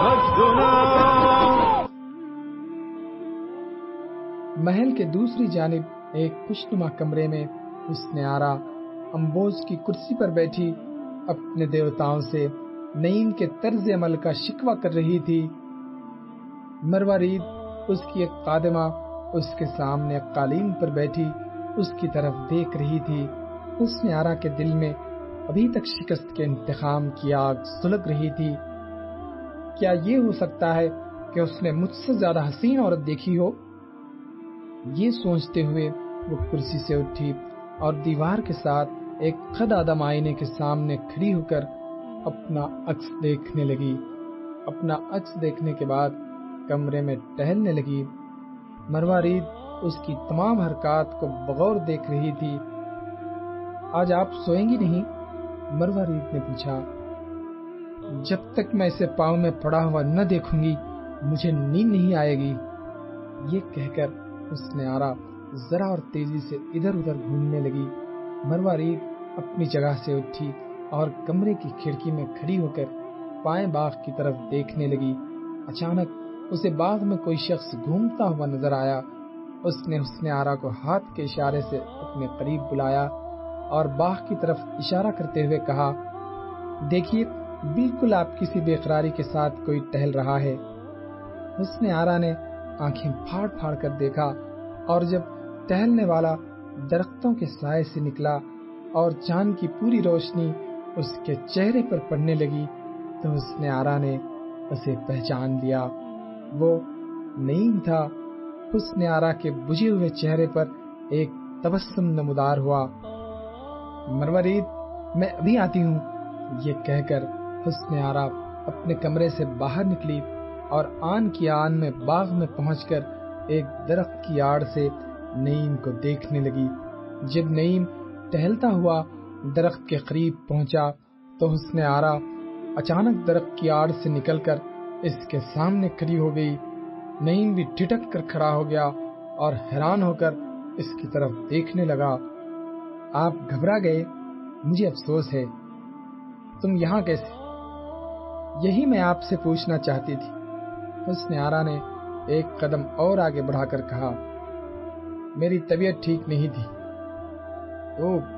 عدنا محل کے دوسری جانب ایک خوشنما کمرے میں اس نے آرا امبوز کی کرسی پر بیٹھی اپنے دیوتاؤں سے نعیم کے طرز عمل کا شکوہ کر رہی تھی۔ مروارید اس کی ایک قادمہ اس کے سامنے قالین پر بیٹھی، اس کی طرف دیکھ رہی تھی۔ اس نے آرا کے دل میں ابھی تک شکست کے انتخاب کی آگ سلگ رہی تھی۔ کیا یہ ہو سکتا ہے کہ اس نے مجھ سے زیادہ حسین عورت دیکھی ہو؟ یہ سوچتے ہوئے وہ کرسی سے اٹھی اور دیوار کے ساتھ ایک خد آدم آئینے کے سامنے کھڑی ہو کر اپنا عکس دیکھنے لگی۔ اپنا عکس دیکھنے کے بعد کمرے میں ٹہلنے لگی۔ مروارید اس کی تمام حرکات کو بغور دیکھ رہی تھی۔ آج آپ سوئیں گی نہیں؟ مروارید نے پوچھا۔ جب تک میں اسے پاؤں میں پڑا ہوا نہ دیکھوں گی، مجھے نیند نہیں آئے گی۔ یہ کہہ کر اس نے آرا ذرا اور تیزی سے ادھر ادھر گھومنے لگی۔ مروارید اپنی جگہ سے اٹھی۔ اور کمرے کی کھڑکی میں کھڑی ہو کر پائیں باغ کی طرف دیکھنے لگی۔ اچانک اسے باغ میں کوئی شخص گھومتا ہوا نظر آیا۔ اس نے اس نے آرا کو ہاتھ کے اشارے سے اپنے قریب بلایا اور باغ کی طرف اشارہ کرتے ہوئے کہا، دیکھیے، بالکل آپ کسی بے قراری کے ساتھ کوئی ٹہل رہا ہے۔ اس نے آرا نے آنکھیں پھاڑ پھاڑ کر دیکھا اور جب ٹہلنے والا درختوں کے سائے سے نکلا اور چاند کی پوری روشنی اس کے چہرے پر پڑنے لگی تو اس نے آرا نے اسے پہچان لیا۔ وہ نعیم تھا۔ اس نے آرا کے بجھے ہوئے چہرے پر ایک تبسم نمودار ہوا۔ مرورید میں ابھی آتی ہوں۔ یہ کہہ کر حسن آرا اپنے کمرے سے باہر نکلی اور آن کی آن میں باغ میں پہنچ کر ایک درخت کی آڑ سے نعیم کو دیکھنے لگی۔ جب نعیم ٹہلتا ہوا درخت کے قریب پہنچا تو حسن آرا، اچانک درخت کی آڑ سے نکل کر اس کے سامنے کھڑی ہو گئی۔ نعیم بھی ٹھٹک کر کھڑا ہو گیا اور حیران ہو کر اس کی طرف دیکھنے لگا۔ آپ گھبرا گئے؟ مجھے افسوس ہے۔ تم یہاں کیسے؟ یہی میں آپ سے پوچھنا چاہتی تھی۔ اس نے آرا نے ایک قدم اور آگے بڑھا کر کہا، میری طبیعت ٹھیک نہیں تھی۔ او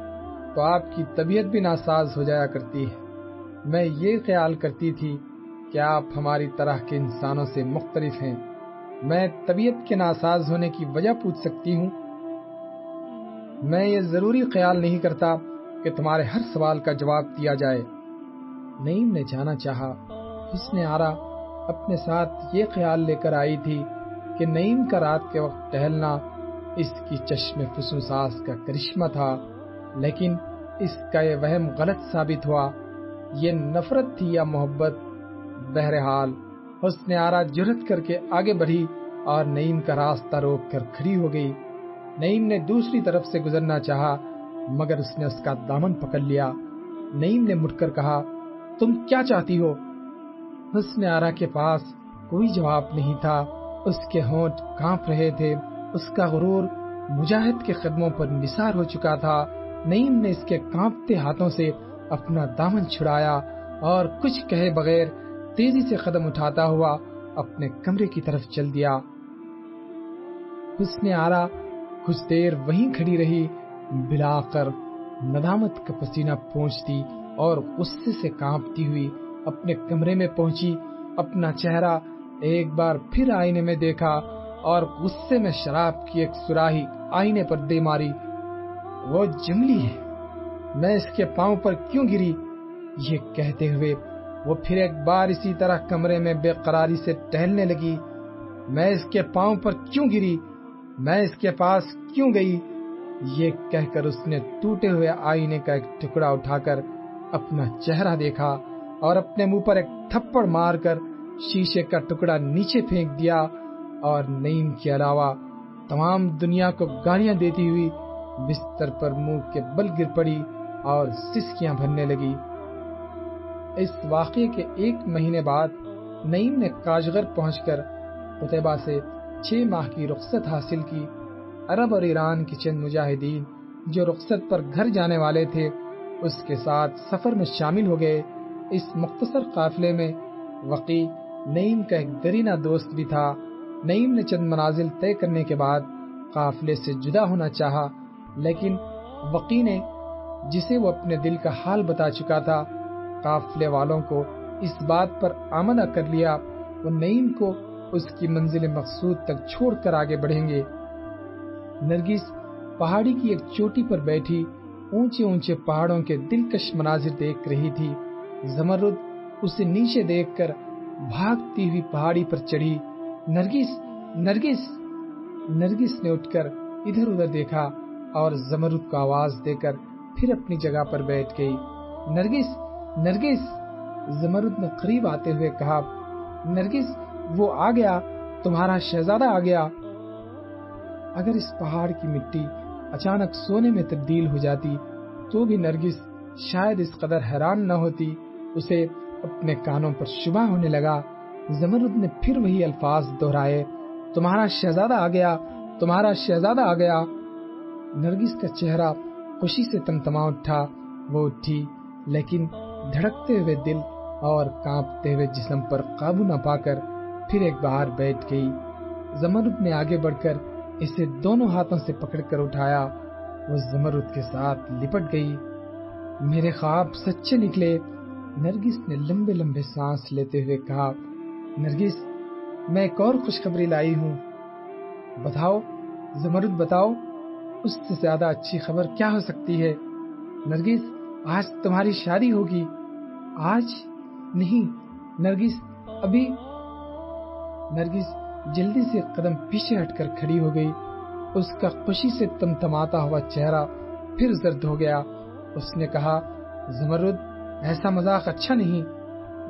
تو آپ کی طبیعت بھی ناساز ہو جایا کرتی ہے۔ میں یہ خیال کرتی تھی کہ آپ ہماری طرح کے انسانوں سے مختلف ہیں۔ میں طبیعت کے ناساز ہونے کی وجہ پوچھ سکتی ہوں۔ میں یہ ضروری خیال نہیں کرتا کہ تمہارے ہر سوال کا جواب دیا جائے۔ نعیم نے جانا چاہا۔ اس نے آرا اپنے ساتھ یہ خیال لے کر آئی تھی کہ نعیم کا رات کے وقت ٹہلنا اس کی چشم فسوساس کا کرشمہ تھا۔ لیکن اس کا یہ وہم غلط ثابت ہوا۔ یہ نفرت تھی یا محبت؟ بہرحال اس نے آرا جرت کر کے آگے بڑھی اور نعیم کا راستہ روک کر کھڑی ہو گئی۔ نعیم نے دوسری طرف سے گزرنا چاہا، مگر اس نے اس کا دامن پکڑ لیا۔ نعیم نے مٹ کر کہا، تم کیا چاہتی ہو؟ حسن آرا کے پاس کوئی جواب نہیں تھا۔ اس کے ہونٹ کانپ رہے تھے۔ اس کا غرور مجاہد کے قدموں پر نثار ہو چکا تھا۔ نعیم نے اس کے کانپتے ہاتھوں سے اپنا دامن چھڑایا اور کچھ کہے بغیر تیزی سے قدم اٹھاتا ہوا اپنے کمرے کی طرف چل دیا۔ حسن آرا کچھ دیر وہیں کھڑی رہی بلا کر ندامت کا پسینہ پہنچتی اور غصے سے کانپتی ہوئی اپنے کمرے میں پہنچی۔ اپنا چہرہ ایک بار پھر آئینے میں دیکھا اور غصے میں شراب کی ایک سراہی آئینے پر دے ماری۔ وہ جنگلی ہے۔ میں اس کے پاؤں پر کیوں گری؟ یہ کہتے ہوئے وہ پھر ایک بار اسی طرح کمرے میں بے قراری سے ٹہلنے لگی۔ میں اس کے پاؤں پر کیوں گری؟ میں اس کے پاس کیوں گئی؟ یہ کہہ کر اس نے ٹوٹے ہوئے آئینے کا ایک ٹکڑا اٹھا کر اپنا چہرہ دیکھا اور اپنے منہ پر ایک تھپڑ مار کر شیشے کا ٹکڑا نیچے پھینک دیا اور نعیم کے علاوہ تمام دنیا کو گالیاں دیتی ہوئی بستر پر منہ کے بل گر پڑی اور سسکیاں بھرنے لگی۔ اس واقعے کے ایک مہینے بعد نعیم نے کاشغر پہنچ کر قطبہ سے چھ ماہ کی رخصت حاصل کی۔ عرب اور ایران کی چند مجاہدین جو رخصت پر گھر جانے والے تھے، اس کے ساتھ سفر میں شامل ہو گئے۔ اس مختصر قافلے میں وقی نعیم کا ایک درینہ دوست بھی تھا۔ نعیم نے چند منازل طے کرنے کے بعد قافلے سے جدا ہونا چاہا۔ لیکن وقی نے جسے وہ اپنے دل کا حال بتا چکا تھا، قافلے والوں کو اس بات پر آمدہ کر لیا، وہ نعیم کو اس کی منزل مقصود تک چھوڑ کر آگے بڑھیں گے۔ نرگس پہاڑی کی ایک چوٹی پر بیٹھی اونچے اونچے پہاڑوں کے دلکش مناظر دیکھ رہی تھی۔ زمرد اسے نیچے دیکھ کر بھاگتی ہوئی پہاڑی پر چڑھی۔ نرگس نرگس! نرگس نے اٹھ کر ادھر ادھر دیکھا۔ اور زمرد کو آواز دے کر پھر اپنی جگہ پر بیٹھ گئی۔ نرگس نرگس! زمرد نے قریب آتے ہوئے کہا، نرگس، وہ آ گیا، تمہارا شہزادہ آ گیا۔ اگر اس پہاڑ کی مٹی اچانک سونے میں تبدیل ہو جاتی، تو بھی نرگس شاید اس قدر حیران نہ ہوتی۔ اسے اپنے کانوں پر شبہ ہونے لگا۔ زمرد نے پھر وہی الفاظ دہرائے، تمہارا شہزادہ آ گیا، تمہارا شہزادہ آ گیا۔ نرگس کا چہرہ خوشی سے تمتما اٹھا وہ اٹھی، لیکن دھڑکتے ہوئے دل اور کانپتے ہوئے جسم پر قابو نہ پا کر پھر ایک بار بیٹھ گئی۔ زمرد نے آگے بڑھ کر اسے دونوں ہاتھوں سے پکڑ کر اٹھایا۔ وہ زمرد کے ساتھ لپٹ گئی۔ میرے خواب سچے نکلے۔ نرگس نے لمبے لمبے سانس لیتے ہوئے کہا، نرگس، میں ایک اور خوشخبری لائی ہوں۔ بتاؤ، زمرد بتاؤ اس سے زیادہ اچھی خبر کیا ہو سکتی ہے؟ نرگس، آج تمہاری شادی ہوگی۔ آج نہیں، نرگس، ابھی۔ نرگس جلدی سے قدم پیچھے ہٹ کر کھڑی ہو گئی۔ اس کا خوشی سے تمتماتا ہوا چہرہ پھر زرد ہو گیا۔ اس نے کہا، زمرد، ایسا مذاق اچھا نہیں۔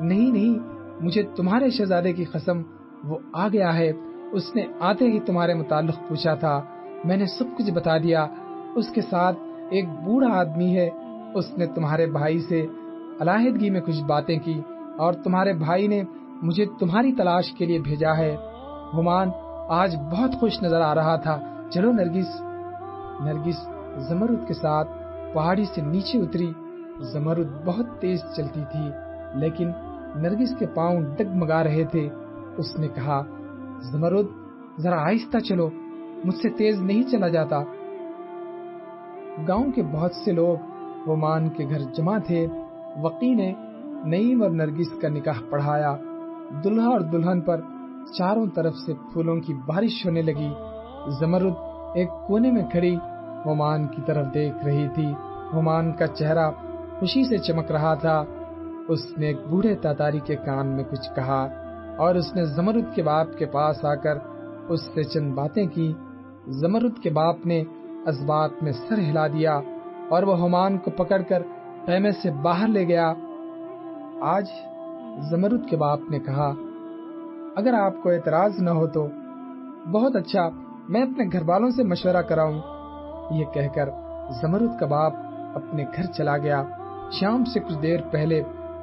نہیں نہیں، مجھے تمہارے شہزادے کی قسم، وہ آ گیا ہے۔ اس نے آتے ہی تمہارے متعلق پوچھا تھا۔ میں نے سب کچھ بتا دیا۔ اس کے ساتھ ایک بوڑھا آدمی ہے۔ اس نے تمہارے بھائی سے علاحدگی میں کچھ باتیں کی اور تمہارے بھائی نے مجھے تمہاری تلاش کے لیے بھیجا ہے۔ ہمان آج بہت خوش نظر آ رہا تھا۔ چلو نرگس نرگس زمرد کے ساتھ پہاڑی سے نیچے اتری۔ زمرد بہت تیز چلتی تھی، لیکن نرگس کے پاؤں ڈگمگا رہے تھے۔ اس نے کہا، زمرد، ذرا آہستہ چلو۔ مجھ سے تیز نہیں چلا جاتا۔ گاؤں کے بہت سے لوگ ومان کے گھر جمع تھے۔ وقی نے نعیم اور نرگس کا نکاح پڑھایا۔ دلہا اور دلہن پر چاروں طرف سے پھولوں کی بارش ہونے لگی۔ زمرد ایک کونے میں کھڑی ہومان کی طرف دیکھ رہی تھی۔ ہومان کا چہرہ خوشی سے چمک رہا تھا۔ اس نے ایک بوڑھے تاتاری کے کان میں کچھ کہا اور اس نے زمرد کے باپ کے پاس آ کر اس سے چند باتیں کی۔ زمرد کے باپ نے اس بات میں سر ہلا دیا اور وہ ہومان کو پکڑ کر خیمے سے باہر لے گیا۔ آج زمرد کے باپ نے کہا، اگر آپ کو اعتراض نہ ہو تو بہت اچھا میں اپنے گھر والوں سے مشورہ کراؤں۔ یہ کہہ کر زمرد کا باپ اپنے گھر چلا گیا۔ شام سے کچھ دیر پہلے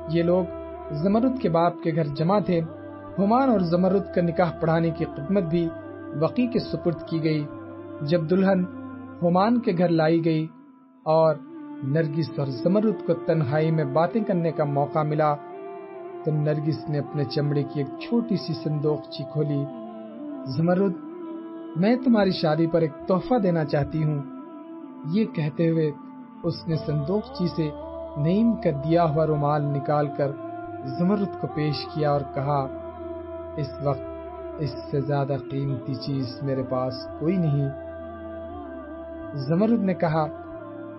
یہ لوگ زمرد کے باپ کے گھر جمع تھے۔ ہمان اور زمرد کا نکاح پڑھانے کی خدمت بھی وقی کے سپرد کی گئی، جب دلہن ہمان کے گھر لائی گئی اور نرگس اور زمرد کو تنہائی میں باتیں کرنے کا موقع ملا، تو نرگس نے اپنے چمڑے کی ایک چھوٹی سی صندوق چی کھولی۔ زمرد، میں تمہاری شادی پر ایک تحفہ دینا چاہتی ہوں۔ یہ کہتے ہوئے اس نے صندوق چی سے نعیم کا دیا ہوا رومال نکال کر زمرد کو پیش کیا اور کہا، اس وقت اس سے زیادہ قیمتی چیز میرے پاس کوئی نہیں۔ زمرد نے کہا،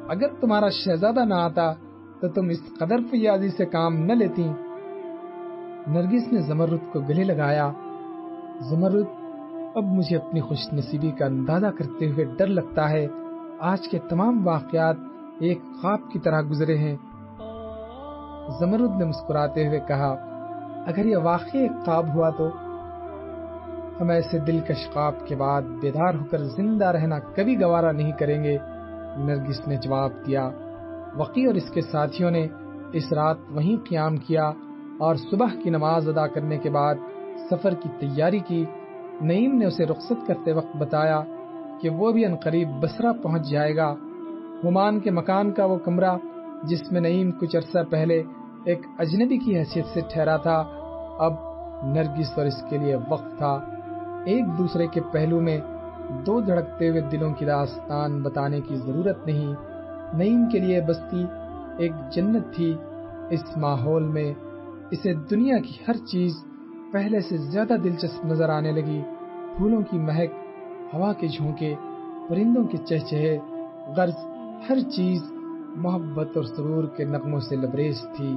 اگر تمہارا شہزادہ نہ آتا تو تم اس قدر فیاضی سے کام نہ لیتی نرگس نے زمرد کو گلے لگایا۔ زمرد، اب مجھے اپنی خوش نصیبی کا اندازہ کرتے ہوئے ڈر لگتا ہے۔ آج کے تمام واقعات ایک خواب کی طرح گزرے ہیں۔ زمرد نے مسکراتے ہوئے کہا، اگر یہ واقعی ایک خواب ہوا تو ہم ایسے دلکش خواب کے بعد بیدار ہو کر زندہ رہنا کبھی گوارا نہیں کریں گے۔ نرگس نے جواب دیا، وقی اور اس کے ساتھیوں نے اس رات وہیں قیام کیا اور صبح کی نماز ادا کرنے کے بعد سفر کی تیاری کی۔ نعیم نے اسے رخصت کرتے وقت بتایا کہ وہ بھی انقریب بسرا پہنچ جائے گا۔ ہمان کے مکان کا وہ کمرہ جس میں نعیم کچھ عرصہ پہلے ایک اجنبی کی حیثیت سے ٹھہرا تھا، اب نرگس اور اس کے لیے وقت تھا۔ ایک دوسرے کے پہلو میں دو دھڑکتے ہوئے دلوں کی داستان بتانے کی ضرورت نہیں۔ نعیم کے لیے بستی ایک جنت تھی۔ اس ماحول میں اسے دنیا کی ہر چیز پہلے سے زیادہ دلچسپ نظر آنے لگی۔ پھولوں کی مہک، ہوا کے جھونکے، پرندوں کے چہچہے، غرض، ہر چیز محبت اور سرور کے نغموں سے لبریز تھی۔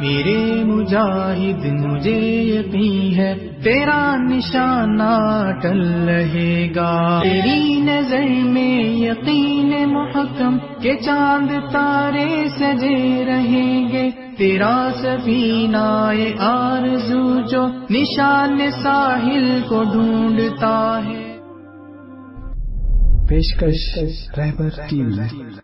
میرے مجاہد، مجھے یقین ہے، تیرا نشانہ ٹل رہے گا۔ تیری نظر میں یقین محکم کے چاند تارے سجے رہیں گے۔ تیرا سفینہ آرزو جو نشان ساحل کو ڈھونڈتا ہے۔ پیشکش رہبر ٹیم۔